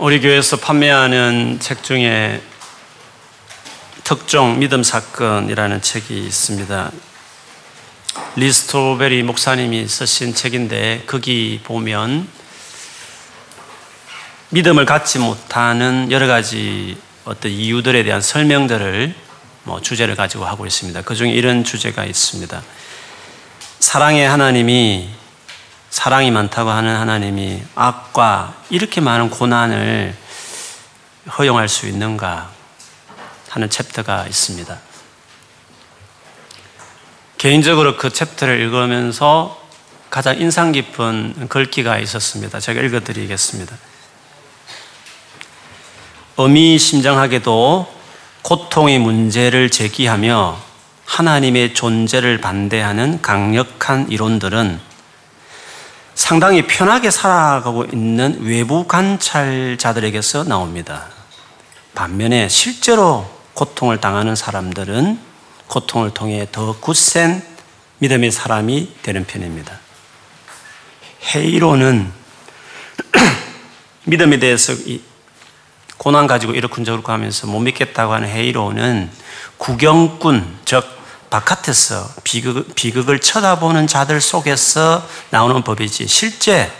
우리 교회에서 판매하는 책 중에 특종 믿음 사건이라는 책이 있습니다. 리스토베리 목사님이 쓰신 책인데 거기 보면 믿음을 갖지 못하는 여러 가지 어떤 이유들에 대한 설명들을 뭐 주제를 가지고 하고 있습니다. 그 중에 이런 주제가 있습니다. 사랑의 하나님이 사랑이 많다고 하는 하나님이 악과 이렇게 많은 고난을 허용할 수 있는가 하는 chapter가 있습니다. 개인적으로 그 chapter를 읽으면서 가장 인상 깊은 글귀가 있었습니다. 제가 읽어드리겠습니다. 의미심장하게도 고통의 문제를 제기하며 하나님의 존재를 반대하는 강력한 이론들은 상당히 편하게 살아가고 있는 외부 관찰자들에게서 나옵니다. 반면에 실제로 고통을 당하는 사람들은 고통을 통해 더 굳센 믿음의 사람이 되는 편입니다. 헤이로는 믿음에 대해서 고난 가지고 이렇군 저렇고 하면서 못 믿겠다고 하는 헤이로는 구경꾼, 즉 바깥에서 비극, 비극을 쳐다보는 자들 속에서 나오는 법이지 실제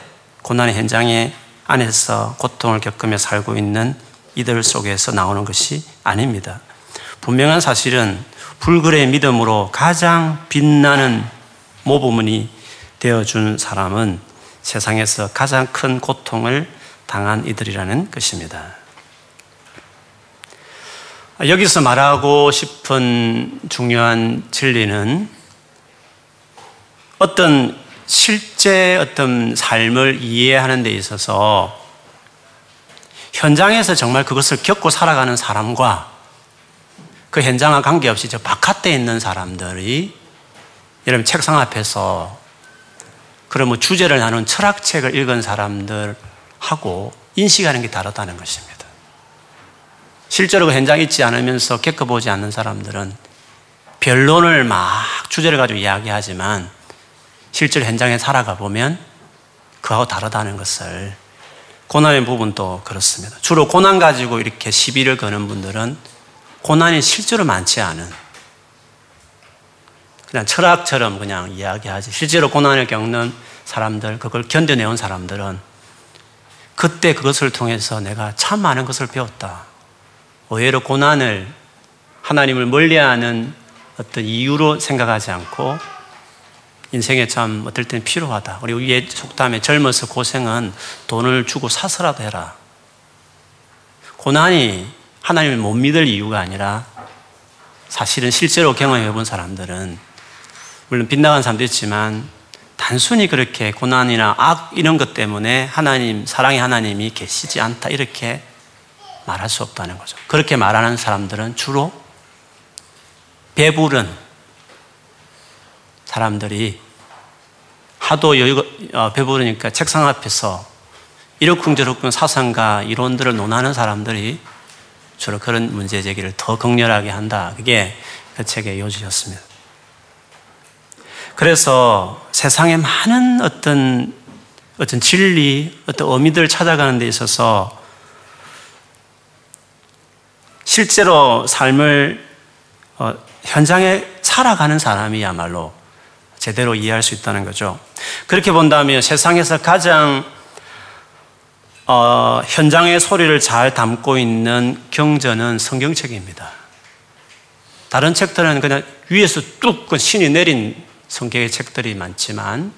고난의 현장에 안에서 고통을 겪으며 살고 있는 이들 속에서 나오는 것이 아닙니다. 분명한 사실은 불굴의 믿음으로 가장 빛나는 모범이 되어준 사람은 세상에서 가장 큰 고통을 당한 이들이라는 것입니다. 여기서 말하고 싶은 중요한 진리는 어떤 실제 어떤 삶을 이해하는 데 있어서 현장에서 정말 그것을 겪고 살아가는 사람과 그 현장과 관계없이 저 바깥에 있는 사람들이 여러분 책상 앞에서 그런 뭐 주제를 나눈 철학책을 읽은 사람들하고 인식하는 게 다르다는 것입니다. 실제로 그 현장에 있지 않으면서 겪어보지 않는 사람들은 변론을 막 주제를 가지고 이야기하지만 실제로 현장에 살아가 보면 그하고 다르다는 것을 고난의 부분도 그렇습니다. 주로 고난 가지고 이렇게 시비를 거는 분들은 고난이 실제로 많지 않은 그냥 철학처럼 그냥 이야기하지. 실제로 고난을 겪는 사람들, 그걸 견뎌내온 사람들은 그때 그것을 통해서 내가 참 많은 것을 배웠다. 의외로 고난을 하나님을 멀리하는 어떤 이유로 생각하지 않고 인생에 참 어떨 땐 필요하다. 우리 위에 속담에 젊어서 고생은 돈을 주고 사서라도 해라. 고난이 하나님을 못 믿을 이유가 아니라 사실은 실제로 경험해 본 사람들은 물론 빗나간 사람도 있지만 단순히 그렇게 고난이나 악 이런 것 때문에 하나님, 사랑의 하나님이 계시지 않다. 이렇게 말할 수 없다는 거죠. 그렇게 말하는 사람들은 주로 배부른 사람들이 하도 여유, 어, 배부르니까 책상 앞에서 이러쿵저러쿵 사상과 이론들을 논하는 사람들이 주로 그런 문제 제기를 더 극렬하게 한다. 그게 그 책의 요지였습니다. 그래서 세상에 많은 어떤 어떤 진리, 어떤 의미들을 찾아가는 데 있어서 실제로 삶을 어, 현장에 살아가는 사람이야말로 제대로 이해할 수 있다는 거죠. 그렇게 본다면 세상에서 가장 어, 현장의 소리를 잘 담고 있는 경전은 성경책입니다. 다른 책들은 그냥 위에서 뚝그 신이 내린 성경의 책들이 많지만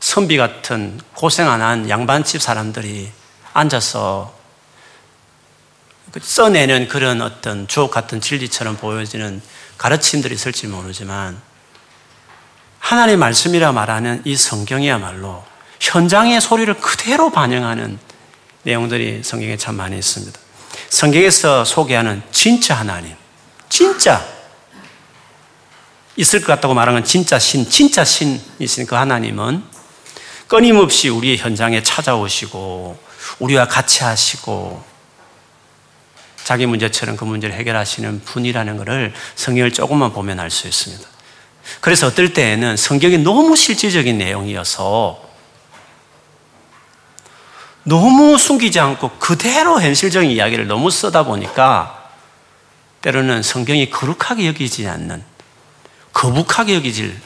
선비 같은 고생 안 한 양반집 사람들이 앉아서 그 써내는 그런 어떤 주옥 같은 진리처럼 보여지는 가르침들이 있을지 모르지만 하나님의 말씀이라 말하는 이 성경이야말로 현장의 소리를 그대로 반영하는 내용들이 성경에 참 많이 있습니다. 성경에서 소개하는 진짜 하나님, 진짜 있을 것 같다고 말하는 진짜 신, 진짜 신이신 그 하나님은 끊임없이 우리의 현장에 찾아오시고 우리와 같이 하시고 자기 문제처럼 그 문제를 해결하시는 분이라는 것을 성경을 조금만 보면 알 수 있습니다. 그래서 어떨 때에는 성경이 너무 실질적인 내용이어서 너무 숨기지 않고 그대로 현실적인 이야기를 너무 쓰다 보니까 때로는 성경이 거룩하게 여기지 않는 거북하게 여기질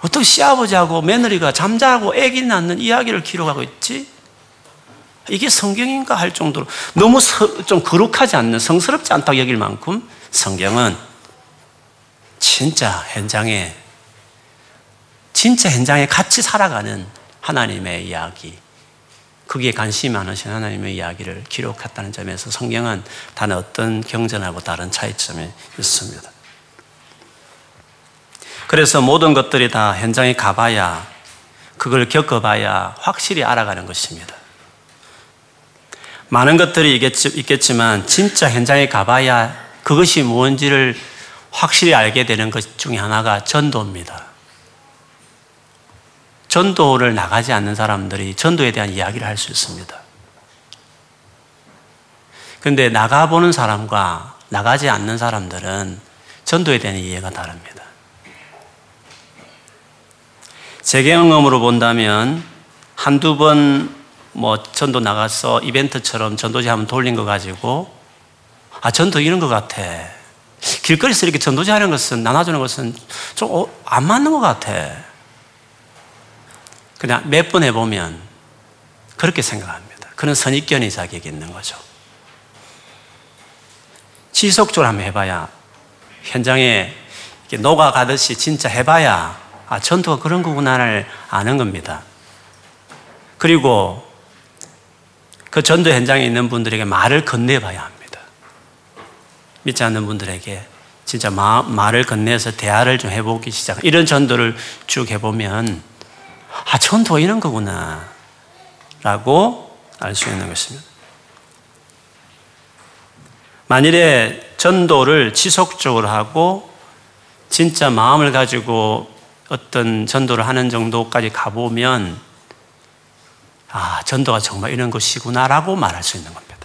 어떻게 시아버지하고 며느리가 잠자고 애기 낳는 이야기를 기록하고 있지? 이게 성경인가 할 정도로 너무 좀 거룩하지 않는 성스럽지 않다고 여길 만큼 성경은 진짜 현장에 진짜 현장에 같이 살아가는 하나님의 이야기 거기에 관심이 많으신 하나님의 이야기를 기록했다는 점에서 성경은 단 어떤 경전하고 다른 차이점이 있습니다. 그래서 모든 것들이 다 현장에 가봐야 그걸 겪어봐야 확실히 알아가는 것입니다. 많은 것들이 있겠지, 만 진짜 현장에 가봐야 그것이 무엇인지를 확실히 알게 되는 것 중에 하나가 전도입니다. 전도를 나가지 않는 사람들이 전도에 대한 이야기를 할 수 있습니다. 그런데 나가보는 사람과 나가지 않는 사람들은 전도에 대한 이해가 다릅니다. 제 경험으로 본다면 한두 번 뭐 전도 나가서 이벤트처럼 전도지 한번 돌린 거 가지고 아, 전도 이런 것 같아. 길거리에서 이렇게 전도지 하는 것은, 나눠주는 것은 좀안 어, 맞는 것 같아. 그냥 몇 번 해보면 그렇게 생각합니다. 그런 선입견이 자기에게 있는 거죠. 지속적으로 한번 해봐야 현장에 녹아가듯이 진짜 해봐야 아, 전도가 그런 거구나를 아는 겁니다. 그리고 그 전도 현장에 있는 분들에게 말을 건네봐야 합니다. 믿지 않는 분들에게 진짜 마, 말을 건네서 대화를 좀 해보기 시작. 이런 전도를 쭉 해보면 아, 전도가 이런 거구나. 라고 알 수 있는 것입니다. 만일에 전도를 지속적으로 하고 진짜 마음을 가지고 어떤 전도를 하는 정도까지 가보면 아, 전도가 정말 이런 것이구나라고 말할 수 있는 겁니다.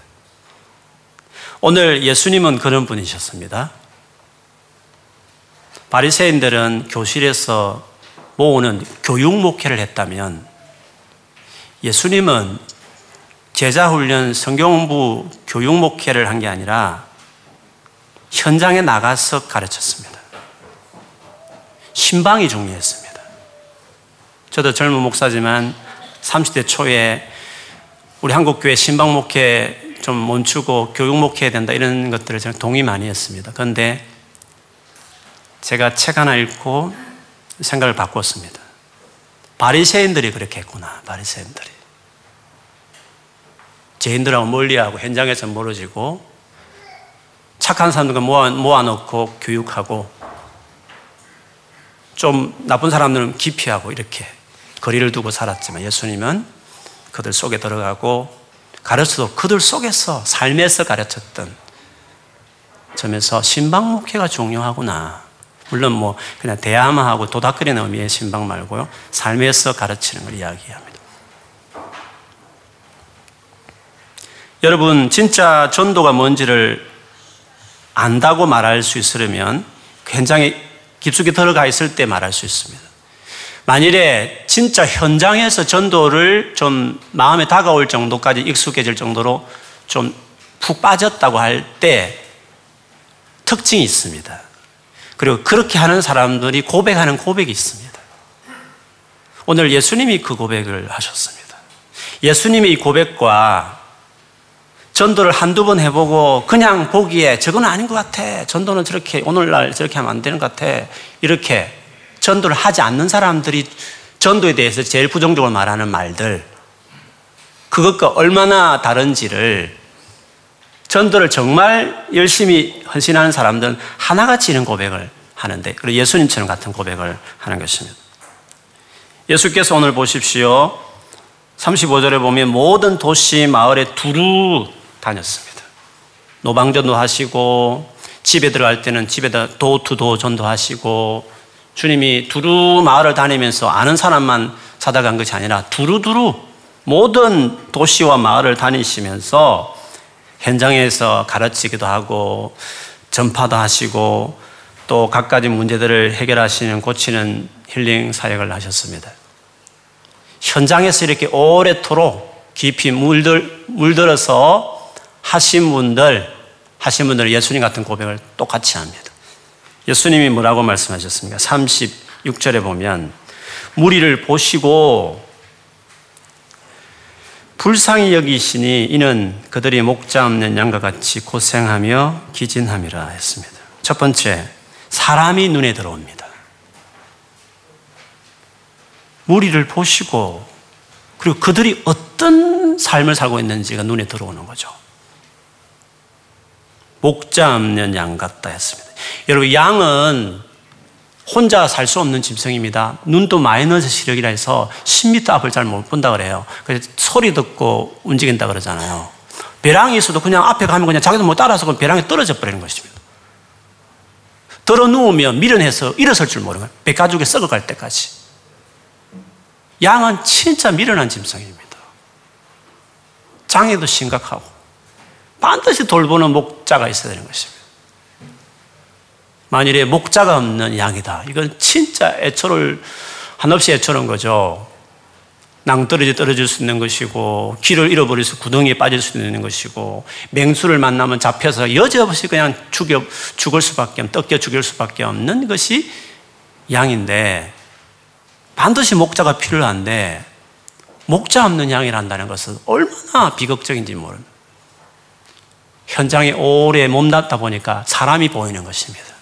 오늘 예수님은 그런 분이셨습니다. 바리새인들은 교실에서 모으는 교육 목회를 했다면 예수님은 제자 훈련 성경부 교육 목회를 한 게 아니라 현장에 나가서 가르쳤습니다. 신방이 중요했습니다. 저도 젊은 목사지만 30대 초에 우리 한국교회 신방 목회 좀 멈추고 교육 목회 해야 된다 이런 것들을 저는 동의 많이 했습니다. 그런데 제가 책 하나 읽고 생각을 바꿨습니다. 바리새인들이 그렇게 했구나. 바리새인들이. 죄인들하고 멀리하고 현장에서 멀어지고 착한 사람들 모아, 모아놓고 교육하고 좀 나쁜 사람들은 기피하고 이렇게 거리를 두고 살았지만 예수님은 그들 속에 들어가고 가르쳐도 그들 속에서 삶에서 가르쳤던 점에서 신방 목회가 중요하구나. 물론 뭐 그냥 대화만 하고 도닥거리는 의미의 신방 말고요. 삶에서 가르치는 걸 이야기합니다. 여러분, 진짜 전도가 뭔지를 안다고 말할 수 있으려면 그 현장에 깊숙이 들어가 있을 때 말할 수 있습니다. 만일에 진짜 현장에서 전도를 좀 마음에 다가올 정도까지 익숙해질 정도로 좀 푹 빠졌다고 할 때 특징이 있습니다. 그리고 그렇게 하는 사람들이 고백하는 고백이 있습니다. 오늘 예수님이 그 고백을 하셨습니다. 예수님의 이 고백과 전도를 한두 번 해보고 그냥 보기에 저건 아닌 것 같아. 전도는 저렇게, 오늘날 저렇게 하면 안 되는 것 같아. 이렇게 전도를 하지 않는 사람들이 전도에 대해서 제일 부정적으로 말하는 말들, 그것과 얼마나 다른지를 전도를 정말 열심히 헌신하는 사람들은 하나같이 이런 고백을 하는데, 그리고 예수님처럼 같은 고백을 하는 것입니다. 예수께서 오늘 보십시오. 35절에 보면 모든 도시, 마을에 두루 다녔습니다. 노방전도 하시고, 집에 들어갈 때는 집에다 도투도 전도하시고, 주님이 두루 마을을 다니면서 아는 사람만 찾아간 것이 아니라 두루두루 모든 도시와 마을을 다니시면서 현장에서 가르치기도 하고 전파도 하시고 또 갖가지 문제들을 해결하시는 고치는 힐링 사역을 하셨습니다. 현장에서 이렇게 오래도록 깊이 물들, 물들어서 하신 분들, 하신 분들 예수님 같은 고백을 똑같이 합니다. 예수님이 뭐라고 말씀하셨습니까? 36절에 보면 무리를 보시고 불쌍히 여기시니 이는 그들이 목자 없는 양과 같이 고생하며 기진함이라 했습니다. 첫 번째, 사람이 눈에 들어옵니다. 무리를 보시고 그리고 그들이 어떤 삶을 살고 있는지가 눈에 들어오는 거죠. 목자 없는 양 같다 했습니다. 여러분, 양은 혼자 살 수 없는 짐승입니다. 눈도 마이너스 시력이라 해서 10m 앞을 잘 못 본다 그래요. 그래서 소리 듣고 움직인다 그러잖아요. 벼랑이 있어도 그냥 앞에 가면 그냥 자기도 못 따라서 그 벼랑이 떨어져 버리는 것입니다. 들어 누우면 미련해서 일어설 줄 거예요. 배가죽에 썩어갈 때까지. 양은 진짜 미련한 짐승입니다. 장애도 심각하고 반드시 돌보는 목자가 있어야 되는 것입니다. 만일에 목자가 없는 양이다. 이건 진짜 애초를 한없이 애초는 거죠. 낭떠러지 떨어질 수 있는 것이고 길을 잃어버려서 구덩이에 빠질 수 있는 것이고 맹수를 만나면 잡혀서 여지없이 그냥 죽여, 죽을 수밖에 없는 떡겨 죽일 수밖에 없는 것이 양인데 반드시 목자가 필요한데 목자 없는 양이란다는 것은 얼마나 비극적인지 모릅니다. 현장에 오래 몸담다 보니까 사람이 보이는 것입니다.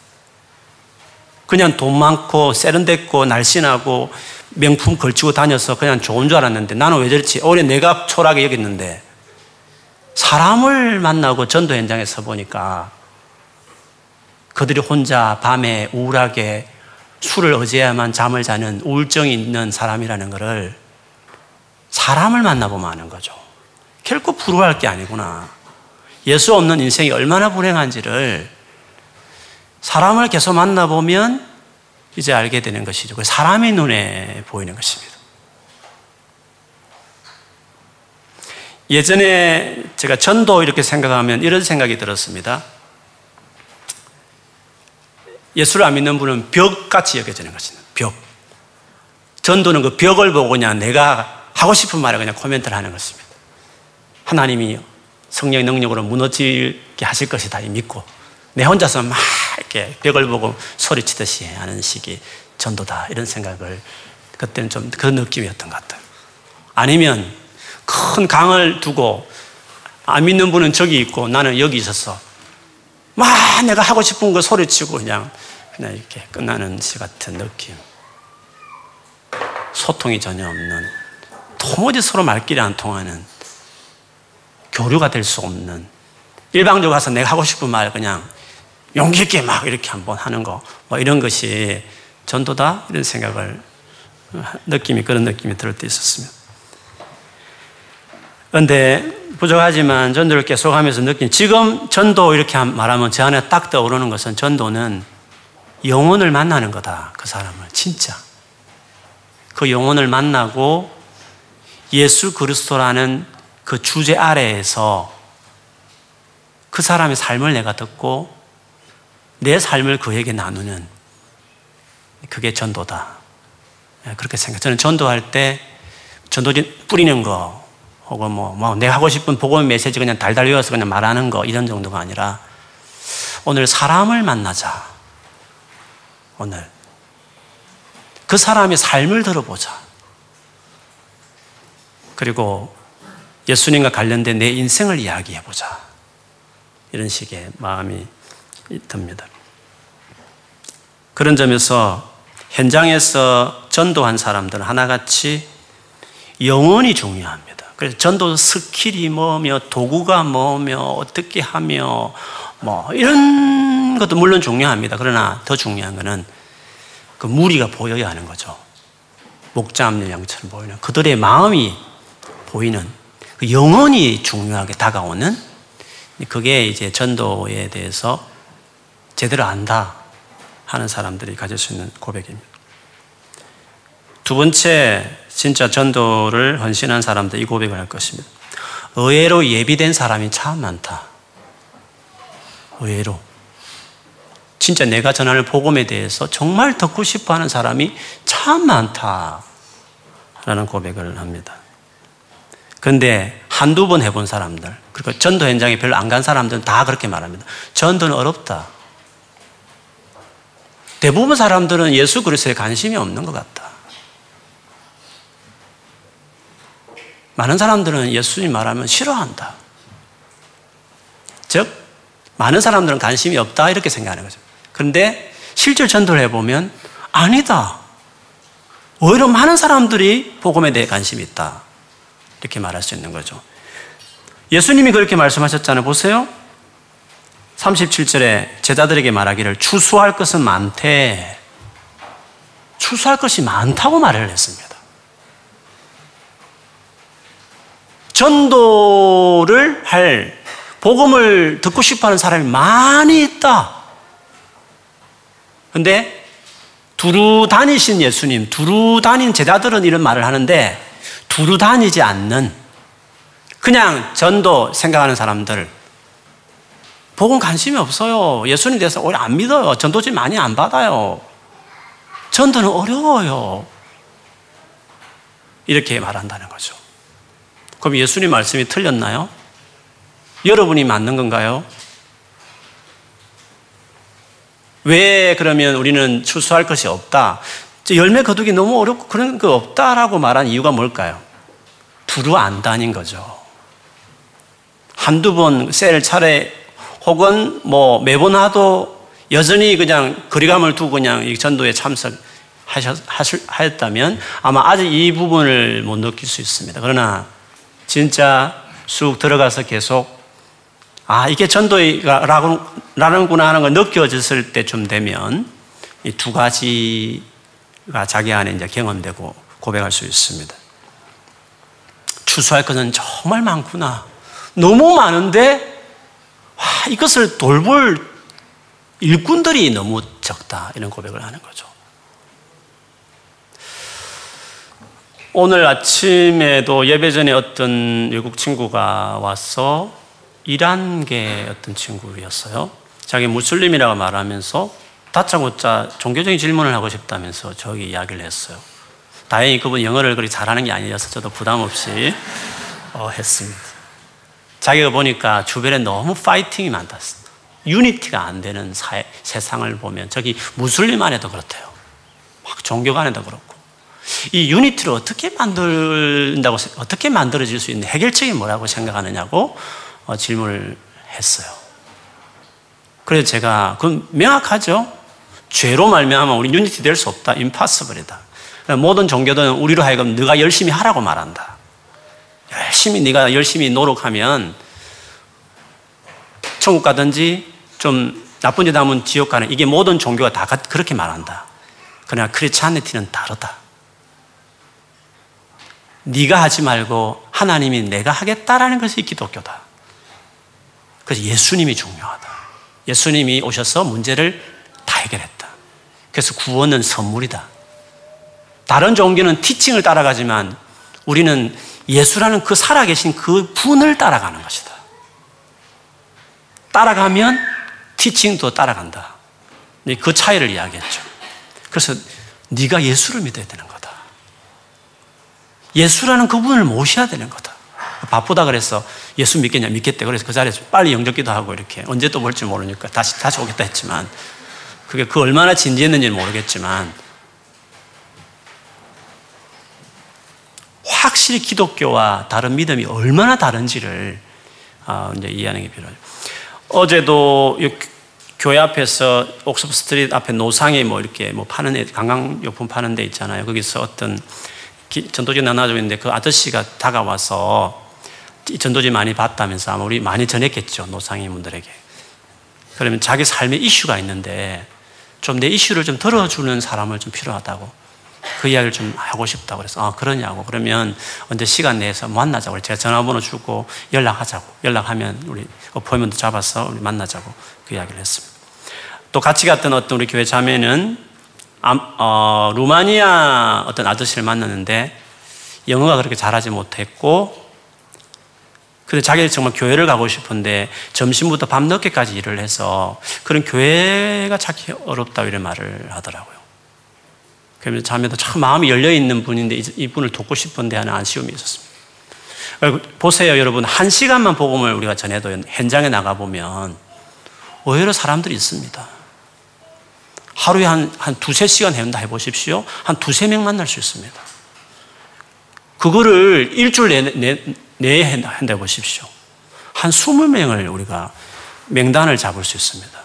그냥 돈 많고 세련됐고 날씬하고 명품 걸치고 다녀서 그냥 좋은 줄 알았는데 나는 왜 저렇지? 오히려 내가 초라하게 여겼는데 사람을 만나고 전도 현장에 서 보니까 그들이 혼자 밤에 우울하게 술을 어제야만 잠을 자는 우울증이 있는 사람이라는 것을 사람을 만나보면 아는 거죠. 결코 부러워할 게 아니구나. 예수 없는 인생이 얼마나 불행한지를 사람을 계속 만나보면 이제 알게 되는 것이죠. 그 사람의 눈에 보이는 것입니다. 예전에 제가 전도 이렇게 생각하면 이런 생각이 들었습니다. 예수를 안 믿는 분은 벽같이 여겨지는 것입니다. 벽. 전도는 그 벽을 보고 그냥 내가 하고 싶은 말을 그냥 코멘트를 하는 것입니다. 하나님이 성령의 능력으로 무너지게 하실 것이다 믿고 내 혼자서 막 이렇게 벽을 보고 소리치듯이 하는 식이 전도다. 이런 생각을 그때는 좀 그런 느낌이었던 것 같아요. 아니면 큰 강을 두고 안 믿는 분은 저기 있고 나는 여기 있었어. 막 내가 하고 싶은 거 소리치고 그냥 그냥 이렇게 끝나는 시 같은 느낌. 소통이 전혀 없는 도무지 서로 말길이 안 통하는 교류가 될 수 없는 일방적으로 가서 내가 하고 싶은 말 그냥 용기 있게 막 이렇게 한번 하는 거, 뭐 이런 것이 전도다? 이런 생각을, 느낌이, 그런 느낌이 들을 때 있었습니다. 그런데 부족하지만 전도를 계속하면서 느낀, 지금 전도 이렇게 말하면 제 안에 딱 떠오르는 것은 전도는 영혼을 만나는 거다. 그 사람을. 진짜. 그 영혼을 만나고 예수 그리스도라는 그 주제 아래에서 그 사람의 삶을 내가 듣고 내 삶을 그에게 나누는 그게 전도다. 예, 그렇게 생각. 저는 전도할 때 전도진 뿌리는 거 혹은 뭐, 뭐 내가 하고 싶은 복음 메시지 그냥 달달 외워서 그냥 말하는 거 이런 정도가 아니라 오늘 사람을 만나자. 오늘 그 사람의 삶을 들어보자. 그리고 예수님과 관련된 내 인생을 이야기해보자. 이런 식의 마음이 듭니다. 그런 점에서 현장에서 전도한 사람들은 하나같이 영원히 중요합니다. 그래서 전도 skill이 뭐며 도구가 뭐며 어떻게 하며 뭐 이런 것도 물론 중요합니다. 그러나 더 중요한 것은 그 무리가 보여야 하는 거죠. 목자 없는 양처럼 보이는 그들의 마음이 보이는 그 영원히 중요하게 다가오는 그게 이제 전도에 대해서 제대로 안다 하는 사람들이 가질 수 있는 고백입니다. 두 번째, 진짜 전도를 헌신한 사람들 이 고백을 할 것입니다. 의외로 예비된 사람이 참 많다. 의외로. 진짜 내가 전하는 복음에 대해서 정말 듣고 싶어 하는 사람이 참 많다. 라는 고백을 합니다. 근데 한두 번 해본 사람들, 그리고 전도 현장에 별로 안 간 사람들은 다 그렇게 말합니다. 전도는 어렵다. 대부분 사람들은 예수 그리스도에 관심이 없는 것 같다. 많은 사람들은 예수님 말하면 싫어한다. 즉, 많은 사람들은 관심이 없다 이렇게 생각하는 거죠. 그런데 실제 전도를 해보면 아니다. 오히려 많은 사람들이 복음에 대해 관심이 있다. 이렇게 말할 수 있는 거죠. 예수님이 그렇게 말씀하셨잖아요. 보세요. 37절에 제자들에게 말하기를 추수할 것은 많대. 추수할 것이 많다고 말을 했습니다. 전도를 할 복음을 듣고 싶어 하는 사람이 많이 있다. 근데 두루 다니신 예수님, 두루 다닌 제자들은 이런 말을 하는데 두루 다니지 않는 그냥 전도 생각하는 사람들 복음 관심이 없어요. 예수님 대해서 오히려 안 믿어요. 전도지 많이 안 받아요. 전도는 어려워요. 이렇게 말한다는 거죠. 그럼 예수님 말씀이 틀렸나요? 여러분이 맞는 건가요? 왜 그러면 우리는 출소할 것이 없다? 열매 거두기 너무 어렵고 그런 거 없다라고 말한 이유가 뭘까요? 두루 안 다닌 거죠. 한두 번 셀 차례 혹은 뭐 매번 하도 여전히 그냥 거리감을 두고 그냥 이 전도에 참석하셨다면 아마 아직 이 부분을 못 느낄 수 있습니다. 그러나 진짜 쑥 들어가서 계속 아, 이게 전도라는구나 하는 걸 느껴졌을 때쯤 되면 이 두 가지 가 자기 안에 이제 경험되고 고백할 수 있습니다. 추수할 것은 정말 많구나. 너무 많은데, 와, 이것을 돌볼 일꾼들이 너무 적다. 이런 고백을 하는 거죠. 오늘 아침에도 예배 전에 어떤 외국 친구가 와서 이란 계 어떤 친구였어요. 자기 무슬림이라고 말하면서 다짜고짜 종교적인 질문을 하고 싶다면서 저기 이야기를 했어요. 다행히 그분 영어를 그리 잘하는 게 아니어서 저도 부담 없이 어, 했습니다. 자기가 보니까 주변에 너무 파이팅이 많다. 유니티가 안 되는 사회, 세상을 보면 저기 무슬림 안에도 그렇대요. 막 종교 안에도 그렇고. 이 유니티를 어떻게 만든다고, 어떻게 만들어질 수 있는 해결책이 뭐라고 생각하느냐고 어, 질문을 했어요. 그래서 제가 그건 명확하죠. 죄로 말미암아 우리 유니티 될 수 없다. 임파서블이다. 모든 종교들은 우리로 하여금 네가 열심히 하라고 말한다. 열심히 네가 열심히 노력하면 천국 가든지 좀 나쁜 짓 하면 지옥 가는 이게 모든 종교가 다 그렇게 말한다. 그러나 크리스찬니티는 다르다. 네가 하지 말고 하나님이 내가 하겠다라는 것이 기독교다. 그래서 예수님이 중요하다. 예수님이 오셔서 문제를 다 해결했다. 그래서 구원은 선물이다. 다른 종교는 티칭을 따라가지만 우리는 예수라는 그 살아계신 그 분을 따라가는 것이다. 따라가면 티칭도 따라간다. 그 차이를 이야기했죠. 그래서 네가 예수를 믿어야 되는 거다. 예수라는 그분을 모셔야 되는 거다. 바쁘다 그래서 예수 믿겠냐 믿겠대. 그래서 그 자리에서 빨리 영접기도 하고 이렇게 언제 또 볼지 모르니까 다시 다시 오겠다 했지만 그게 그 얼마나 진지했는지는 모르겠지만 확실히 기독교와 다른 믿음이 얼마나 다른지를 아, 이제 이해하는 게 필요하죠. 어제도 교회 앞에서 옥스퍼드 스트리트 앞에 노상에 뭐 이렇게 뭐 파는 관광용품 파는 데 있잖아요. 거기서 어떤 전도지 나눠주고 있는데 그 아저씨가 다가와서 전도지 많이 봤다면서 아마 우리 많이 전했겠죠. 노상인분들에게. 그러면 자기 삶의 이슈가 있는데 좀 내 이슈를 좀 들어주는 사람을 좀 필요하다고. 그 이야기를 좀 하고 싶다고 그래서 아 그러냐고 그러면 언제 시간 내서 만나자고 제가 전화번호 주고 연락하자고 연락하면 우리 어포인먼트 잡아서 우리 만나자고 그 이야기를 했습니다. 또 같이 갔던 어떤 우리 교회 자매는 어, 루마니아 어떤 아저씨를 만났는데 영어가 그렇게 잘하지 못했고 근데 자기는 정말 교회를 가고 싶은데 점심부터 밤늦게까지 일을 해서 그런 교회가 찾기 어렵다 이런 말을 하더라고요. 그러면 자매도 참 마음이 열려 있는 분인데 이분을 돕고 싶은데 하는 아쉬움이 있었습니다. 보세요, 여러분. 한 시간만 복음을 우리가 전해도 현장에 나가보면 의외로 사람들이 있습니다. 하루에 한, 한 두세 시간 해본다 해보십시오. 한 두세 명 만날 수 있습니다. 그거를 일주일 내내, 내, 내에 한다 해보십시오. 한 스물 명을 우리가 명단을 잡을 수 있습니다.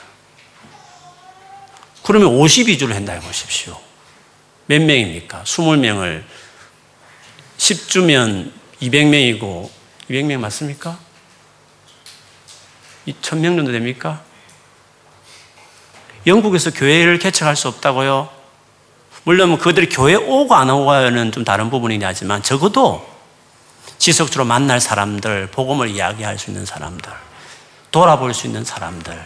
그러면 52주를 한다 해보십시오. 몇 명입니까? 20명을 10주면 200명이고 200명 맞습니까? 2000명 정도 됩니까? 영국에서 교회를 개척할 수 없다고요? 물론 뭐 그들이 교회 오고 안 오고는 좀 다른 부분이긴 하지만 적어도 지속적으로 만날 사람들, 복음을 이야기할 수 있는 사람들, 돌아볼 수 있는 사람들,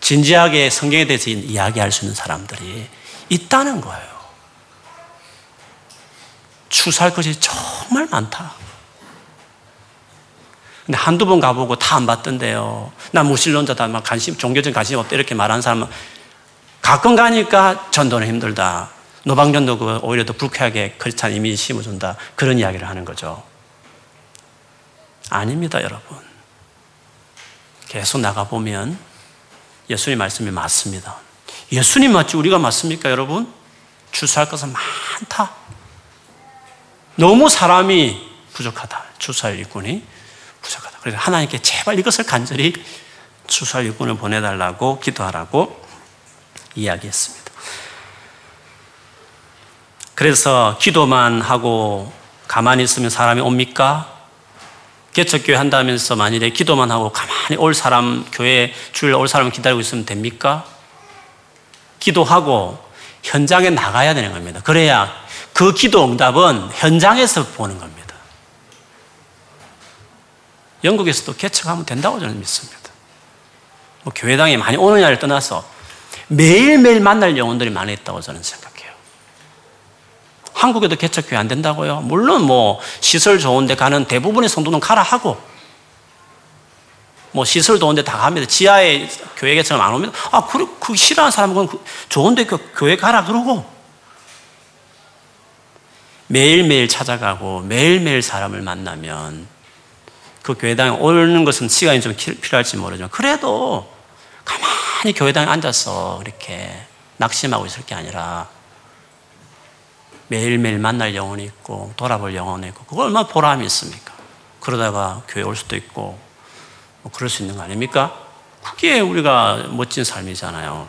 진지하게 성경에 대해서 이야기할 수 있는 사람들이 있다는 거예요. 추수할 것이 정말 많다. 근데 한두 번 가보고 다 안 봤던데요. 나 무신론자다, 막 관심, 종교적 관심 없다, 이렇게 말하는 사람은 가끔 가니까 전도는 힘들다. 노방전도 그 오히려 더 불쾌하게 크리스찬 이미지 심어준다. 그런 이야기를 하는 거죠. 아닙니다, 여러분. 계속 나가보면 예수님 말씀이 맞습니다. 예수님 맞지 우리가 맞습니까, 여러분? 주수할 것은 많다. 너무 사람이 부족하다. 주수할 일꾼이 부족하다. 그래서 하나님께 제발 이것을 간절히 주수할 일꾼을 보내달라고 기도하라고 이야기했습니다. 그래서 기도만 하고 가만히 있으면 사람이 옵니까? 개척교회 한다면서 만일에 기도만 하고 가만히 올 사람, 교회 주일 올 사람 기다리고 있으면 됩니까? 기도하고 현장에 나가야 되는 겁니다. 그래야 그 기도 응답은 현장에서 보는 겁니다. 영국에서도 개척하면 된다고 저는 믿습니다. 뭐 교회당에 많이 오느냐를 떠나서 매일매일 만날 영혼들이 많이 있다고 저는 생각해요. 한국에도 개척교회 안 된다고요? 물론 뭐 시설 좋은데 가는 대부분의 성도는 가라 하고 뭐 시설 좋은데 다 갑니다. 지하에 교회 개척을 안 오면 아, 그, 그 싫어하는 사람은 그 좋은데 그 교회 가라 그러고 매일매일 찾아가고 매일매일 사람을 만나면 그 교회당에 오는 것은 시간이 좀 필요할지 모르지만 그래도 가만히 교회당에 앉아서 이렇게 낙심하고 있을 게 아니라 매일매일 만날 영혼이 있고 돌아볼 영혼이 있고 그걸 얼마나 보람이 있습니까? 그러다가 교회 올 수도 있고 뭐 그럴 수 있는 거 아닙니까? 그게 우리가 멋진 삶이잖아요.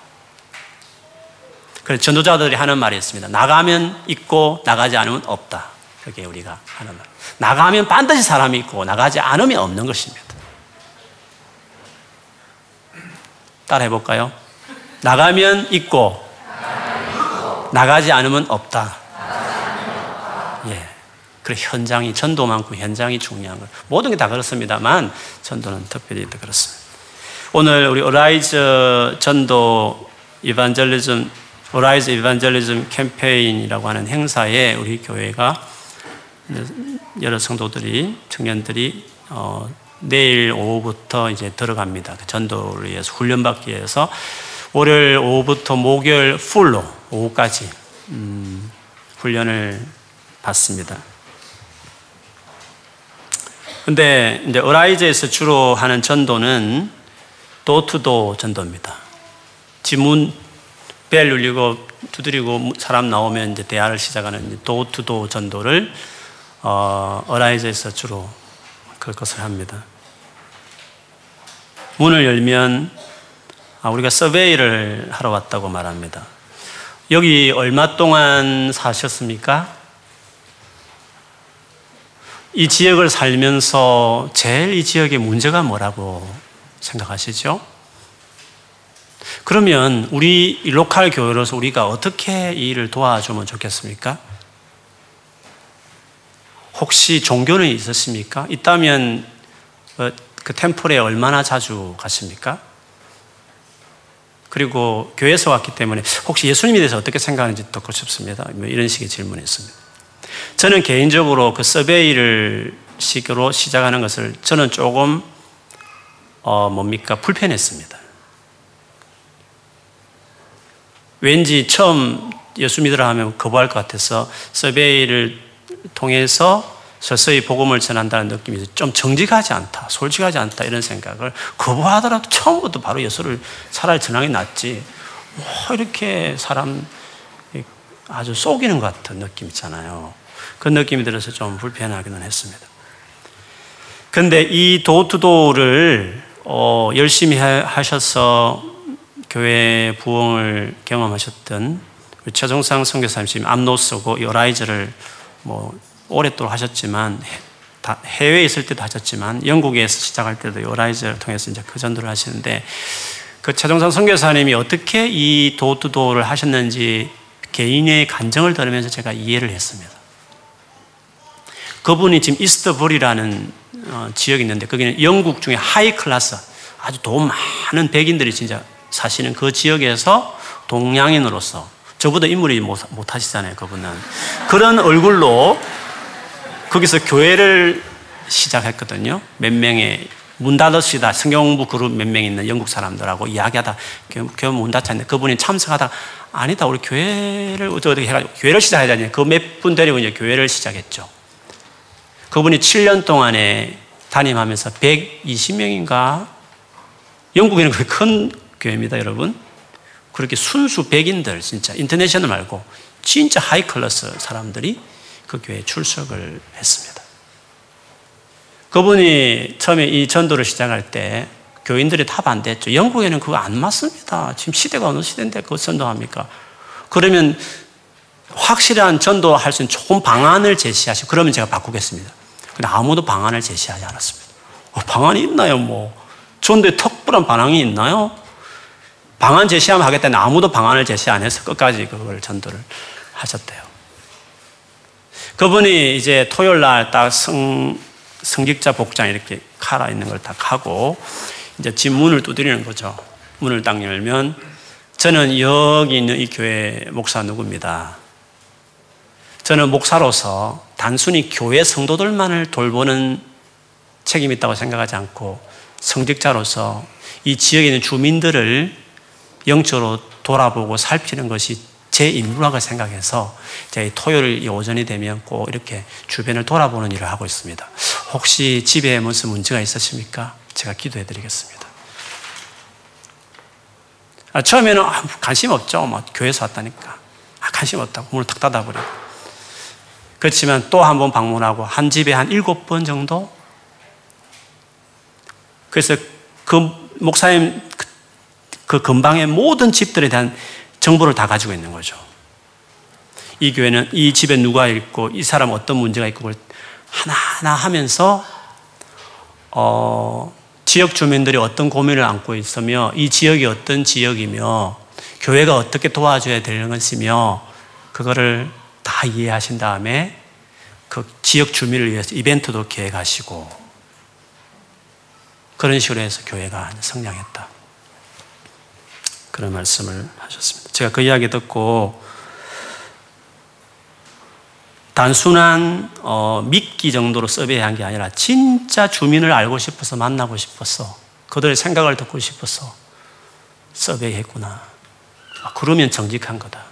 그래서 전도자들이 하는 말이 있습니다. 나가면 있고 나가지 않으면 없다. 그게 우리가 하는 말. 나가면 반드시 사람이 있고 나가지 않으면 없는 것입니다. 따라 해볼까요? 나가면 있고 나가지 않으면 없다. 예. 그 현장이 전도만큼 현장이 중요한 거. 모든 게 다 그렇습니다만 전도는 특별히 더 그렇습니다. 오늘 우리 Arise 전도 evangelism Arise evangelism 캠페인이라고 하는 행사에 우리 교회가 여러 성도들이 청년들이 어, 내일 오후부터 이제 들어갑니다. 그 전도를 위해서 훈련받기 위해서 월요일 오후부터 목요일 풀로 오후까지 음, 훈련을 받습니다. 근데 이제 어라이즈에서 주로 하는 전도는 도투도 전도입니다. 지문 벨 울리고 두드리고 사람 나오면 이제 대화를 시작하는 도투도 전도를 어, 어라이즈에서 주로 그 것을 합니다. 문을 열면 아, 우리가 서베이를 하러 왔다고 말합니다. 여기 얼마 동안 사셨습니까? 이 지역을 살면서 제일 이 지역의 문제가 뭐라고 생각하시죠? 그러면 우리 로컬 교회로서 우리가 어떻게 이 일을 도와주면 좋겠습니까? 혹시 종교는 있으십니까? 있다면 그, 그 템플에 얼마나 자주 가십니까? 그리고 교회에서 왔기 때문에 혹시 예수님에 대해서 어떻게 생각하는지 듣고 싶습니다. 뭐 이런 식의 질문이 있습니다. 저는 개인적으로 그 서베이를 식으로 시작하는 것을 저는 조금 어 뭡니까 불편했습니다. 왠지 처음 예수 믿으라 하면 거부할 것 같아서 서베이를 통해서 서서히 복음을 전한다는 느낌이 좀 정직하지 않다, 솔직하지 않다 이런 생각을 거부하더라도 처음부터 바로 예수를 차라리 전하게 낫지. 뭐 이렇게 사람 아주 속이는 것 같은 느낌 있잖아요. 그 느낌이 들어서 좀 불편하기는 했습니다. 근데 이 도투도를 어, 열심히 하셔서 교회 부흥을 경험하셨던 최종상 선교사님 암노스하고 Arise를 뭐 오랫동안 하셨지만 해외에 있을 때도 하셨지만 영국에서 시작할 때도 Arise를 통해서 이제 그 전도를 하시는데 그 최종상 선교사님이 어떻게 이 도투도를 하셨는지 개인의 간증을 들으면서 제가 이해를 했습니다. 그분이 지금 이스트불이라는 어, 지역이 있는데 거기는 영국 중에 high class 아주 돈 많은 백인들이 진짜 사시는 그 지역에서 동양인으로서 저보다 인물이 못, 하시잖아요 그분은. 그런 얼굴로 거기서 교회를 시작했거든요. 몇 명의 문 닫읍시다. 성경 공부 그룹 몇 명 있는 영국 사람들하고 이야기하다. 교회 문 닫혔는데 그분이 참석하다 아니다 우리 교회를 어떻게 해가지고 교회를 시작해야 되니. 그몇 분 데리고 이제 교회를 시작했죠 그분이 7년 동안에 담임하면서 120명인가 영국에는 그렇게 큰 교회입니다, 여러분. 그렇게 순수 백인들, 진짜 international 말고 진짜 high class 사람들이 그 교회에 출석을 했습니다. 그분이 처음에 이 전도를 시작할 때 교인들이 다 반대했죠. 영국에는 그거 안 맞습니다. 지금 시대가 어느 시대인데 그거 전도합니까? 그러면 확실한 전도할 수 있는 좋은 방안을 제시하시고 그러면 제가 바꾸겠습니다. 근데 아무도 방안을 제시하지 않았습니다. 어, 방안이 있나요, 뭐? 전도에 특별한 반항이 있나요? 방안 제시하면 하겠다는 아무도 방안을 제시 안 해서 끝까지 그걸 전도를 하셨대요. 그분이 이제 토요일 날 딱 성, 성직자 복장 이렇게 칼아 있는 걸 딱 하고 이제 집 문을 두드리는 거죠. 문을 딱 열면 저는 여기 있는 이 교회 목사 누구입니다. 저는 목사로서 단순히 교회 성도들만을 돌보는 책임이 있다고 생각하지 않고 성직자로서 이 지역에 있는 주민들을 영적으로 돌아보고 살피는 것이 제 임무라고 생각해서 제 토요일 오전이 되면 꼭 이렇게 주변을 돌아보는 일을 하고 있습니다. 혹시 집에 무슨 문제가 있으십니까? 제가 기도해 드리겠습니다. 아, 처음에는 아, 관심 없죠. 뭐 교회에서 왔다니까. 아, 관심 없다고 문을 탁 닫아버리고. 그렇지만 또 한 번 방문하고 한 집에 한 일곱 번 정도 그래서 그 목사님 그, 그 근방의 모든 집들에 대한 정보를 다 가지고 있는 거죠. 이 교회는 이 집에 누가 있고 이 사람 어떤 문제가 있고 그걸 하나하나 하면서 어, 지역 주민들이 어떤 고민을 안고 있으며 이 지역이 어떤 지역이며 교회가 어떻게 도와줘야 되는 것이며 그거를 다 이해하신 다음에 그 지역 주민을 위해서 이벤트도 계획하시고 그런 식으로 해서 교회가 성장했다. 그런 말씀을 하셨습니다. 제가 그 이야기 듣고 단순한 어, 믿기 정도로 서베이한 게 아니라 진짜 주민을 알고 싶어서 만나고 싶어서 그들의 생각을 듣고 싶어서 서베이했구나. 아, 그러면 정직한 거다.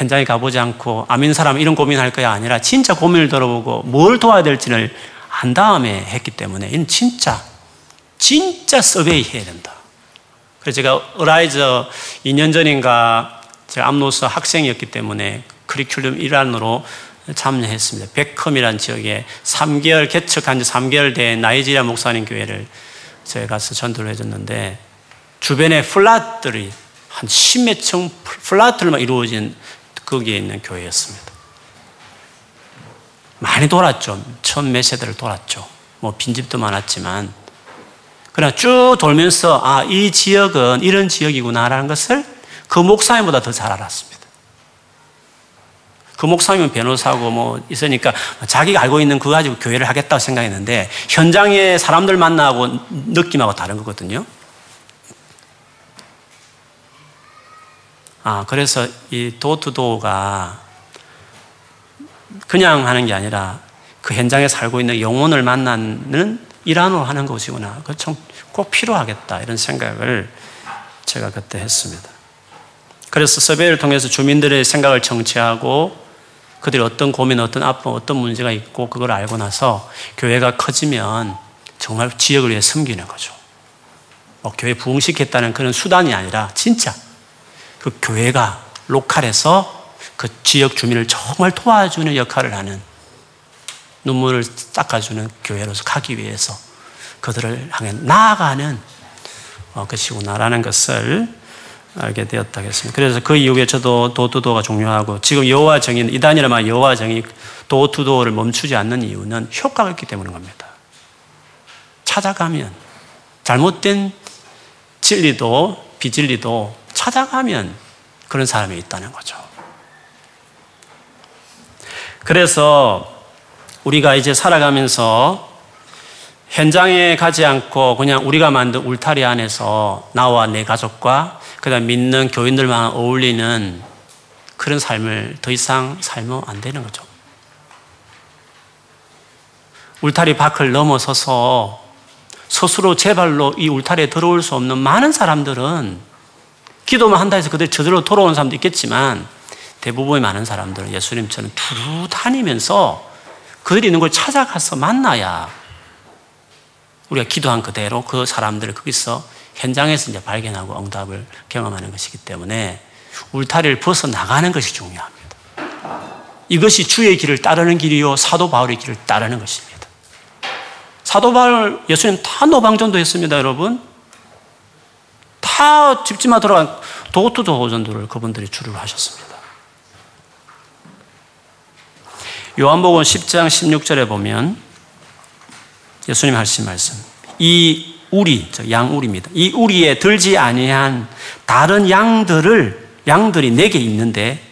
현장에 가보지 않고 아민 사람 이런 고민할 거야 아니라 진짜 고민을 들어보고 뭘 도와야 될지를 한 다음에 했기 때문에 이는 진짜 진짜 서베이 해야 된다. 그래서 제가 어라이저 2년 전인가 제가 암노스 학생이었기 때문에 커리큘럼 일환으로 참여했습니다. 페컴이라는 지역에 3개월 개척한 지 3개월 된 나이지리아 목사님 교회를 제가 가서 전도를 해줬는데 주변에 flat들이 한 십몇 층 flat들만 이루어진 거기에 있는 교회였습니다. 많이 돌았죠. 천몇 세대를 돌았죠. 뭐 빈집도 많았지만 그러나 쭉 돌면서 아, 이 지역은 이런 지역이구나라는 것을 그 목사님보다 더 잘 알았습니다. 그 목사님은 변호사고 뭐 있으니까 자기가 알고 있는 그거 가지고 교회를 하겠다고 생각했는데 현장에 사람들 만나고 느낌하고 다른 거거든요. 아, 그래서 이 도투도가 그냥 하는 게 아니라 그 현장에 살고 있는 영혼을 만나는 일환으로 하는 것이구나. 그참꼭 필요하겠다. 이런 생각을 제가 그때 했습니다. 그래서 서베이를 통해서 주민들의 생각을 청취하고 그들이 어떤 고민, 어떤 아픔, 어떤 문제가 있고 그걸 알고 나서 교회가 커지면 정말 지역을 위해 섬기는 거죠. 뭐 교회 부흥시켰다는 그런 수단이 아니라 진짜 그 교회가 로컬에서 그 지역 주민을 정말 도와주는 역할을 하는 눈물을 닦아주는 교회로서 가기 위해서 그들을 향해 나아가는 어, 것이구나라는 것을 알게 되었다 겠습니다. 그래서 그 이후에 저도 도투도가 중요하고 지금 여호와 정인 이단이라면 여호와 정이 도투도를 멈추지 않는 이유는 효과가 있기 때문인 겁니다. 찾아가면 잘못된 진리도 비진리도 찾아가면 그런 사람이 있다는 거죠. 그래서 우리가 이제 살아가면서 현장에 가지 않고 그냥 우리가 만든 울타리 안에서 나와 내 가족과 그다음 믿는 교인들만 어울리는 그런 삶을 더 이상 살면 안 되는 거죠. 울타리 밖을 넘어서서 스스로 제 발로 이 울타리에 들어올 수 없는 많은 사람들은 기도만 한다 해서 그들 저절로 돌아오는 사람도 있겠지만 대부분의 많은 사람들은 예수님처럼 두루 다니면서 그들이 있는 걸 찾아가서 만나야 우리가 기도한 그대로 그 사람들을 거기서 현장에서 이제 발견하고 응답을 경험하는 것이기 때문에 울타리를 벗어 나가는 것이 중요합니다. 이것이 주의 길을 따르는 길이요 사도 바울의 길을 따르는 것입니다. 사도 바울 예수님 다 노방전도 했습니다, 여러분. 다 집집마 들어간 도투도 호전도를 그분들이 주를 하셨습니다. 요한복음 10장 16절에 보면 예수님 하신 말씀. 이 우리, 양 우리입니다. 이 우리에 들지 아니한 다른 양들을 양들이 내게 있는데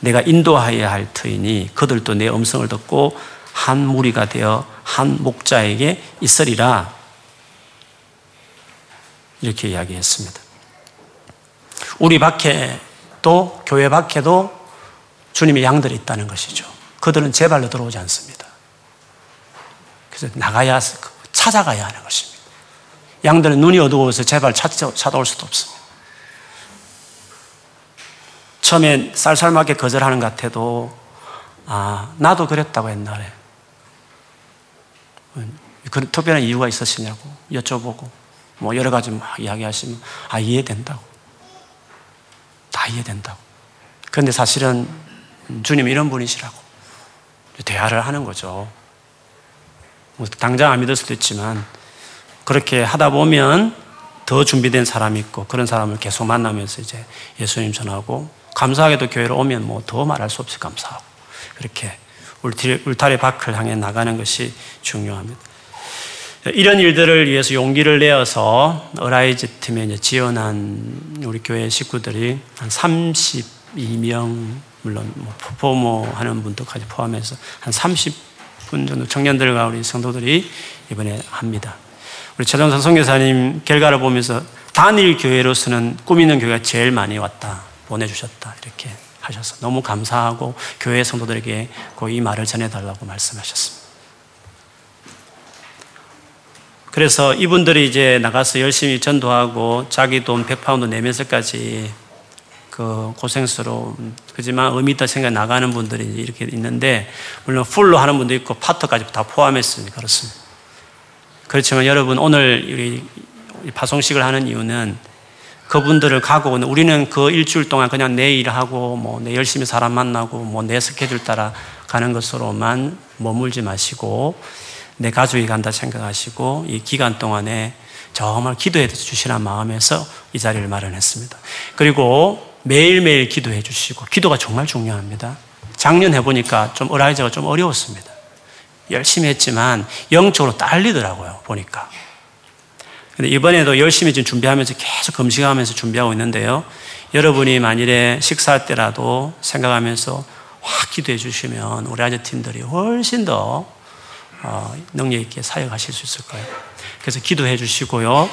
내가 인도하여야 할 터이니 그들도 내 음성을 듣고 한 무리가 되어 한 목자에게 있으리라. 이렇게 이야기했습니다. 우리 밖에도 교회 밖에도 주님의 양들이 있다는 것이죠. 그들은 제 발로 들어오지 않습니다. 그래서 나가야 찾아가야 하는 것입니다. 양들은 눈이 어두워서 제발 찾아올 수도 없습니다. 처음에 쌀쌀맞게 거절하는 것 같아도 아 나도 그랬다고 옛날에 그런 특별한 이유가 있으시냐고 여쭤보고 뭐 여러 가지 막 이야기하시면 아 이해된다고. 다 이해된다고. 그런데 사실은 주님 이런 분이시라고 대화를 하는 거죠. 뭐 당장 안 믿을 수도 있지만 그렇게 하다 보면 더 준비된 사람이 있고 그런 사람을 계속 만나면서 이제 예수님 전하고 감사하게도 교회로 오면 뭐 더 말할 수 없이 감사하고 그렇게 울타리 밖을 향해 나가는 것이 중요합니다. 이런 일들을 위해서 용기를 내어서 Arise 팀에 지원한 우리 교회 식구들이 한 32명, 물론 뭐 포모 하는 분도까지 포함해서 한 30분 정도 청년들과 우리 성도들이 이번에 합니다. 우리 최종상 선교사님 결과를 보면서 단일 교회로서는 꿈이 있는 교회가 제일 많이 왔다, 보내주셨다, 이렇게 하셔서 너무 감사하고 교회 성도들에게 이 말을 전해달라고 말씀하셨습니다. 그래서 이분들이 이제 나가서 열심히 전도하고 자기 돈 100파운드 내면서까지 그 고생스러운, 그지만 의미 있다 생각 나가는 분들이 이렇게 있는데, 물론 풀로 하는 분도 있고 파트까지 다 포함했으니 그렇습니다. 그렇지만 여러분, 오늘 우리 파송식을 하는 이유는 그분들을 가고 우리는 그 일주일 동안 그냥 내 일하고 뭐 내 열심히 사람 만나고 뭐 내 스케줄 따라 가는 것으로만 머물지 마시고 내 가족이 간다 생각하시고 이 기간 동안에 정말 기도해 주시라는 마음에서 이 자리를 마련했습니다. 그리고 매일매일 기도해 주시고 기도가 정말 중요합니다. 작년 해보니까 좀 어라이저가 좀 어려웠습니다. 열심히 했지만 영적으로 딸리더라고요, 보니까. 근데 이번에도 열심히 지금 준비하면서 계속 금식하면서 준비하고 있는데요. 여러분이 만일에 식사할 때라도 생각하면서 확 기도해 주시면 우리 Arise 팀들이 훨씬 더 어, 능력 있게 사역하실 수 있을 거예요. 그래서 기도해 주시고요.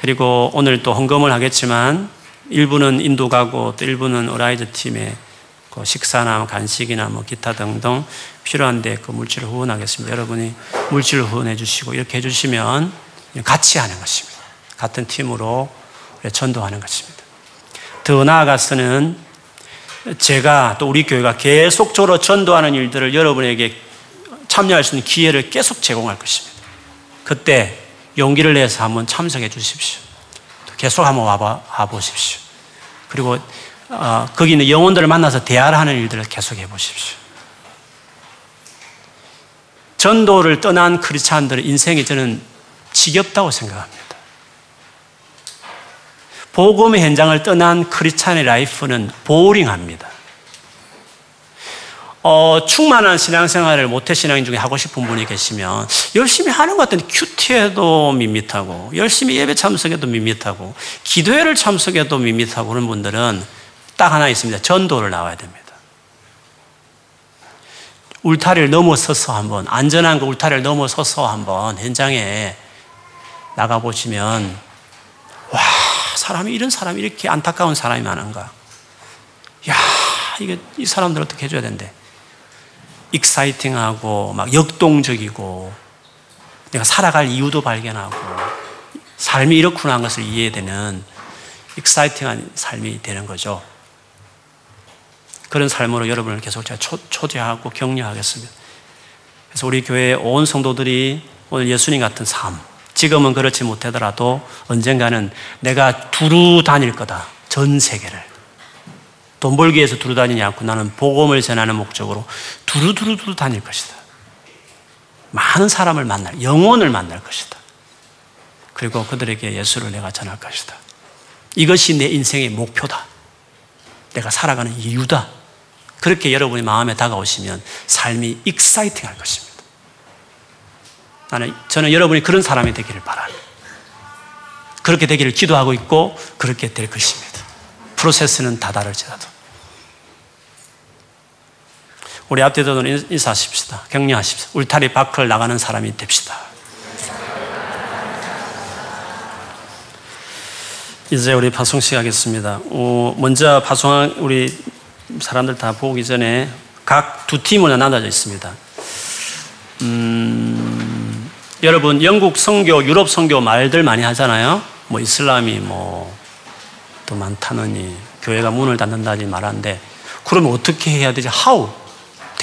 그리고 오늘 또 헌금을 하겠지만 일부는 인도 가고 또 일부는 Arise 팀에 그 식사나 간식이나 뭐 기타 등등 필요한데 그 물질을 후원하겠습니다. 여러분이 물질을 후원해 주시고 이렇게 해 주시면 같이 하는 것입니다. 같은 팀으로 전도하는 것입니다. 더 나아가서는 제가 또 우리 교회가 계속적으로 전도하는 일들을 여러분에게 참여할 수 있는 기회를 계속 제공할 것입니다. 그때 용기를 내서 한번 참석해 주십시오. 계속 한번 와봐, 와보십시오. 그리고 어, 거기 있는 영혼들을 만나서 대화를 하는 일들을 계속 해보십시오. 전도를 떠난 크리스찬들의 인생이 저는 지겹다고 생각합니다. 복음의 현장을 떠난 크리스찬의 라이프는 보링합니다. 어, 충만한 신앙생활을 모태 신앙인 중에 하고 싶은 분이 계시면 열심히 하는 것 같은데 큐티에도 밋밋하고 열심히 예배 참석해도 밋밋하고 기도회를 참석해도 밋밋하고 그런 분들은 딱 하나 있습니다. 전도를 나와야 됩니다. 울타리를 넘어서서 한번 안전한 그 울타리를 넘어서서 한번 현장에 나가 보시면 와 사람이 이런 사람이 이렇게 안타까운 사람이 많은가? 야 이게 이 사람들 어떻게 해줘야 된대? exciting하고 막 역동적이고 내가 살아갈 이유도 발견하고 삶이 이렇구나 하는 것을 이해되는 exciting한 삶이 되는 거죠. 그런 삶으로 여러분을 계속 제가 초, 대하고 격려하겠습니다. 그래서 우리 교회 온 성도들이 오늘 예수님 같은 삶, 지금은 그렇지 못하더라도 언젠가는 내가 두루 다닐 거다. 전 세계를. 돈 벌기 위해서 두루 다니지 않고 나는 복음을 전하는 목적으로 두루두루 두루 다닐 것이다. 많은 사람을 만날, 영혼을 만날 것이다. 그리고 그들에게 예수를 내가 전할 것이다. 이것이 내 인생의 목표다. 내가 살아가는 이유다. 그렇게 여러분이 마음에 다가오시면 삶이 exciting 할 것입니다. 나는, 저는 여러분이 그런 사람이 되기를 바랍니다. 그렇게 되기를 기도하고 있고, 그렇게 될 것입니다. 프로세스는 다 다를지라도. 우리 앞뒤도는 인사하십시다. 격려하십시다. 울타리 밖을 나가는 사람이 됩시다. 이제 우리 파송 시작하겠습니다. 어, 먼저 파송한 우리 사람들 다 보기 전에 각 두 팀으로 나눠져 있습니다. 음, 여러분 영국 성교, 유럽 성교 말들 많이 하잖아요. 뭐 이슬람이 뭐 또 많다느니 교회가 문을 닫는다지 말하는데 그러면 어떻게 해야 되지? How?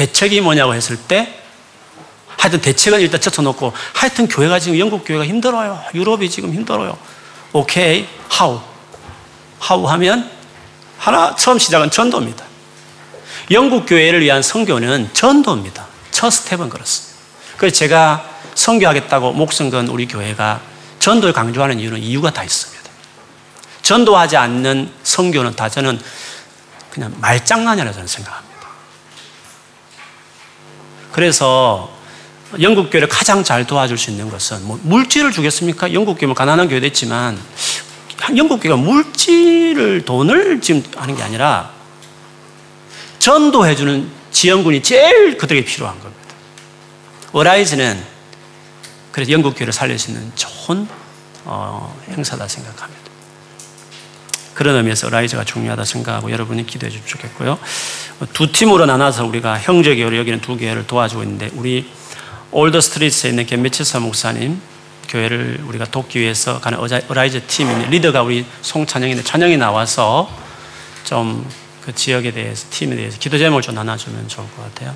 대책이 뭐냐고 했을 때 하여튼 대책은 일단 젖혀놓고 하여튼 교회가 지금 영국 교회가 힘들어요. 유럽이 지금 힘들어요. 오케이, how? how 하면 하나 처음 시작은 전도입니다. 영국 교회를 위한 선교는 전도입니다. 첫 스텝은 그렇습니다. 그래서 제가 선교하겠다고 목숨 건 우리 교회가 전도를 강조하는 이유는 이유가 다 있습니다. 전도하지 않는 선교는 다 저는 그냥 말장난이라고 저는 생각합니다. 그래서 영국 교회를 가장 잘 도와줄 수 있는 것은 뭐 물질을 주겠습니까? 영국 교회 뭐 가난한 교회도 있지만 영국 교회가 물질을 돈을 지금 하는 게 아니라 전도해 주는 지원군이 제일 그들에게 필요한 겁니다. Arise는 그래서 영국 교회를 살릴 수 있는 좋은 어, 행사다 생각합니다. 그런 의미에서 Arise가 중요하다 생각하고 여러분이 기도해 주시면 좋겠고요. 두 팀으로 나눠서 우리가 형제 교회를 여기는 두 교회를 도와주고 있는데 우리 Old Street에 있는 겐미치사 목사님 교회를 우리가 돕기 위해서 가는 Arise 팀입니다. 리더가 우리 송찬영인데 찬영이 나와서 좀 그 지역에 대해서 팀에 대해서 기도 제목을 좀 나눠주면 좋을 것 같아요.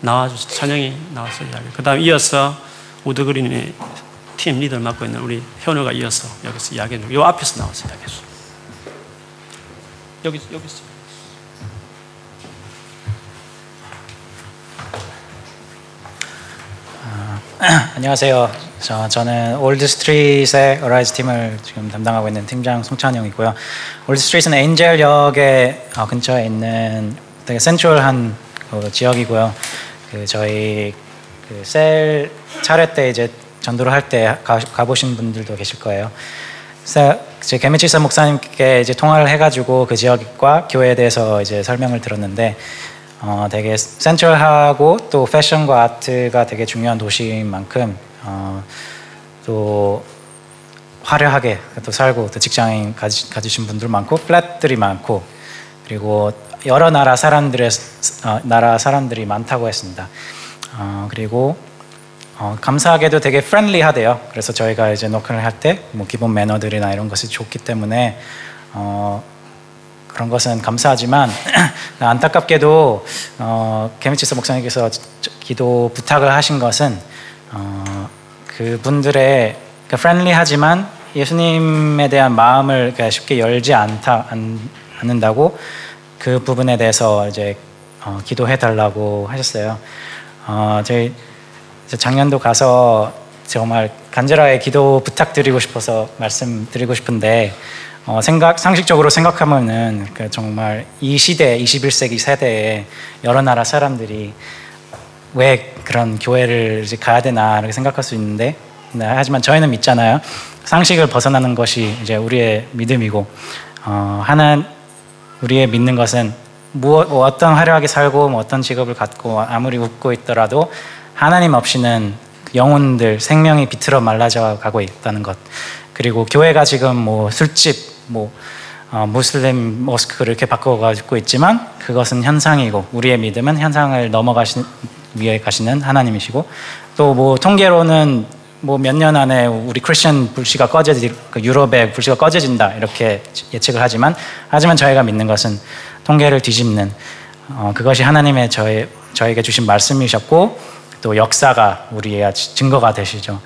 나와주서 찬영이 나와서 이야기. 그 다음 이어서 Wood Green의 팀 리더를 맡고 있는 우리 현우가 이어서 여기서 이야기해. 요 앞에서 나와서 이야기해. 여기 여기 있어. 안녕하세요. 저, 저는 Old Street의 Arise 팀을 지금 담당하고 있는 팀장 송찬영이고요. Old Street은 Angel역에 어, 근처에 있는 되게 central한 그 지역이고요. 그 저희 그 셀 차례 때 이제 전도를 할 때 가보신 분들도 계실 거예요. 그래서 제 개미치사 목사님께 이제 통화를 해가지고 그 지역과 교회에 대해서 이제 설명을 들었는데 어, 되게 central하고 또 패션과 아트가 되게 중요한 도시인 만큼 어, 또 화려하게 또 살고 또 직장인 가지, 가지신 분들 많고 플랫들이 많고 그리고 여러 나라 사람들의 어, 나라 사람들이 많다고 했습니다. 어, 그리고 어, 감사하게도 되게 프렌리하대요. 그래서 저희가 이제 노크를 할 때 뭐 기본 매너들이나 이런 것이 좋기 때문에 어, 그런 것은 감사하지만 안타깝게도 어, 케미치스 목사님께서 기도 부탁을 하신 것은 어, 그분들의 그 프렌리하지만 예수님에 대한 마음을 쉽게 열지 않다 않, 않는다고 그 부분에 대해서 이제 어, 기도해 달라고 하셨어요. 어, 저희 작년도 가서 정말 간절하게 기도 부탁드리고 싶어서 말씀드리고 싶은데 어, 생각 상식적으로 생각하면은 그 정말 이 시대 21세기 세대에 여러 나라 사람들이 왜 그런 교회를 이제 가야 되나 이렇게 생각할 수 있는데 네, 하지만 저희는 믿잖아요. 상식을 벗어나는 것이 이제 우리의 믿음이고 어, 하나 우리의 믿는 것은 무엇 뭐 어떤 화려하게 살고 뭐 어떤 직업을 갖고 아무리 웃고 있더라도 하나님 없이는 영혼들 생명이 비틀어 말라져 가고 있다는 것. 그리고 교회가 지금 뭐 술집 뭐 어, 무슬림 모스크를 이렇게 바꿔가지고 있지만 그것은 현상이고 우리의 믿음은 현상을 넘어가시 위에 가시는 하나님이시고 또 뭐 통계로는 뭐 몇 년 안에 우리 크리스천 불씨가 꺼져질 그 유럽의 불씨가 꺼져진다 이렇게 예측을 하지만 하지만 저희가 믿는 것은 통계를 뒤집는 어, 그것이 하나님의 저희, 저에게 주신 말씀이셨고 또 역사가 우리의 증거가 되시죠.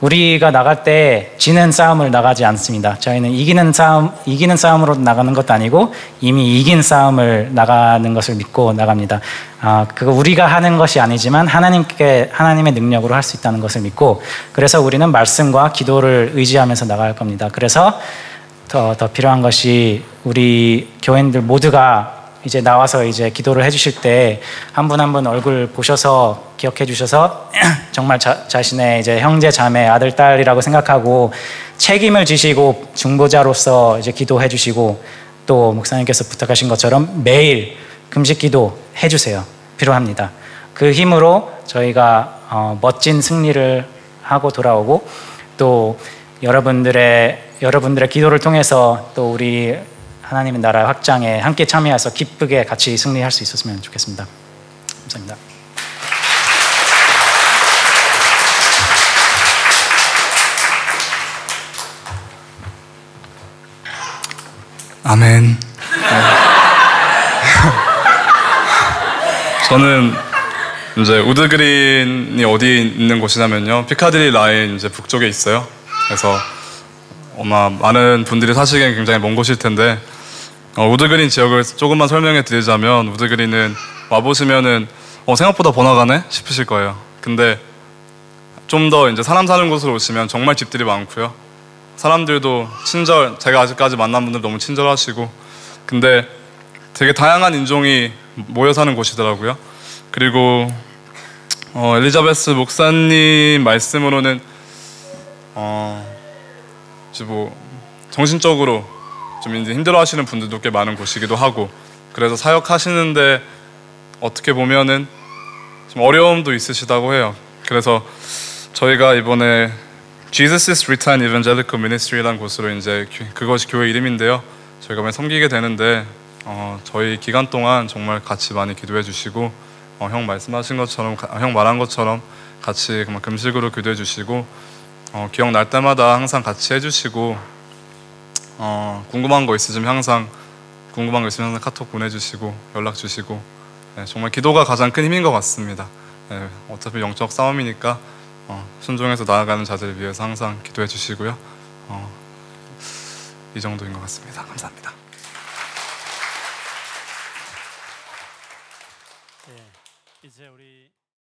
우리가 나갈 때 지는 싸움을 나가지 않습니다. 저희는 이기는 싸움, 이기는 싸움으로 나가는 것도 아니고 이미 이긴 싸움을 나가는 것을 믿고 나갑니다. 아, 그거 우리가 하는 것이 아니지만 하나님께, 하나님의 능력으로 할 수 있다는 것을 믿고 그래서 우리는 말씀과 기도를 의지하면서 나갈 겁니다. 그래서 더, 더 필요한 것이 우리 교인들 모두가 이제 나와서 이제 기도를 해주실 때 한 분 한 분 얼굴 보셔서 기억해 주셔서 정말 자, 자신의 이제 형제 자매 아들 딸이라고 생각하고 책임을 지시고 중보자로서 이제 기도해 주시고 또 목사님께서 부탁하신 것처럼 매일 금식 기도 해주세요. 필요합니다. 그 힘으로 저희가 어, 멋진 승리를 하고 돌아오고 또 여러분들의 여러분들의 기도를 통해서 또 우리 하나님의 나라 확장에 함께 참여해서 기쁘게 같이 승리할 수 있었으면 좋겠습니다. 감사합니다. 아멘. 저는 이제 우드그린이 어디 있는 곳이냐면요. 피카디리 라인 이제 북쪽에 있어요. 그래서 아마 많은 분들이 사시기엔 굉장히 먼 곳일 텐데 어, 우드그린 지역을 조금만 설명해 드리자면 우드그린은 와보시면은 어, 생각보다 번화가네 싶으실 거예요. 근데 좀 더 이제 사람 사는 곳으로 오시면 정말 집들이 많고요. 사람들도 친절, 제가 아직까지 만난 분들 너무 친절하시고 근데 되게 다양한 인종이 모여 사는 곳이더라고요. 그리고 어, 엘리자베스 목사님 말씀으로는 어, 뭐 정신적으로 좀 힘들어하시는 분들도 꽤 많은 곳이기도 하고 그래서 사역하시는데 어떻게 보면은 좀 어려움도 있으시다고 해요. 그래서 저희가 이번에 Jesus' Return Evangelical Ministry라는 곳으로 이제 그것이 교회 이름인데요. 저희가 많이 섬기게 되는데 어, 저희 기간 동안 정말 같이 많이 기도해 주시고 어, 형 말씀하신 것처럼 형 말한 것처럼 같이 금식으로 기도해 주시고 어, 기억날 때마다 항상 같이 해주시고 어, 궁금한 거 있으시면 항상 궁금한 거 있으면 항상 카톡 보내주시고 연락 주시고 네, 정말 기도가 가장 큰 힘인 것 같습니다. 네, 어차피 영적 싸움이니까 어, 순종해서 나아가는 자들을 위해서 항상 기도해 주시고요. 어, 이 정도인 것 같습니다. 감사합니다.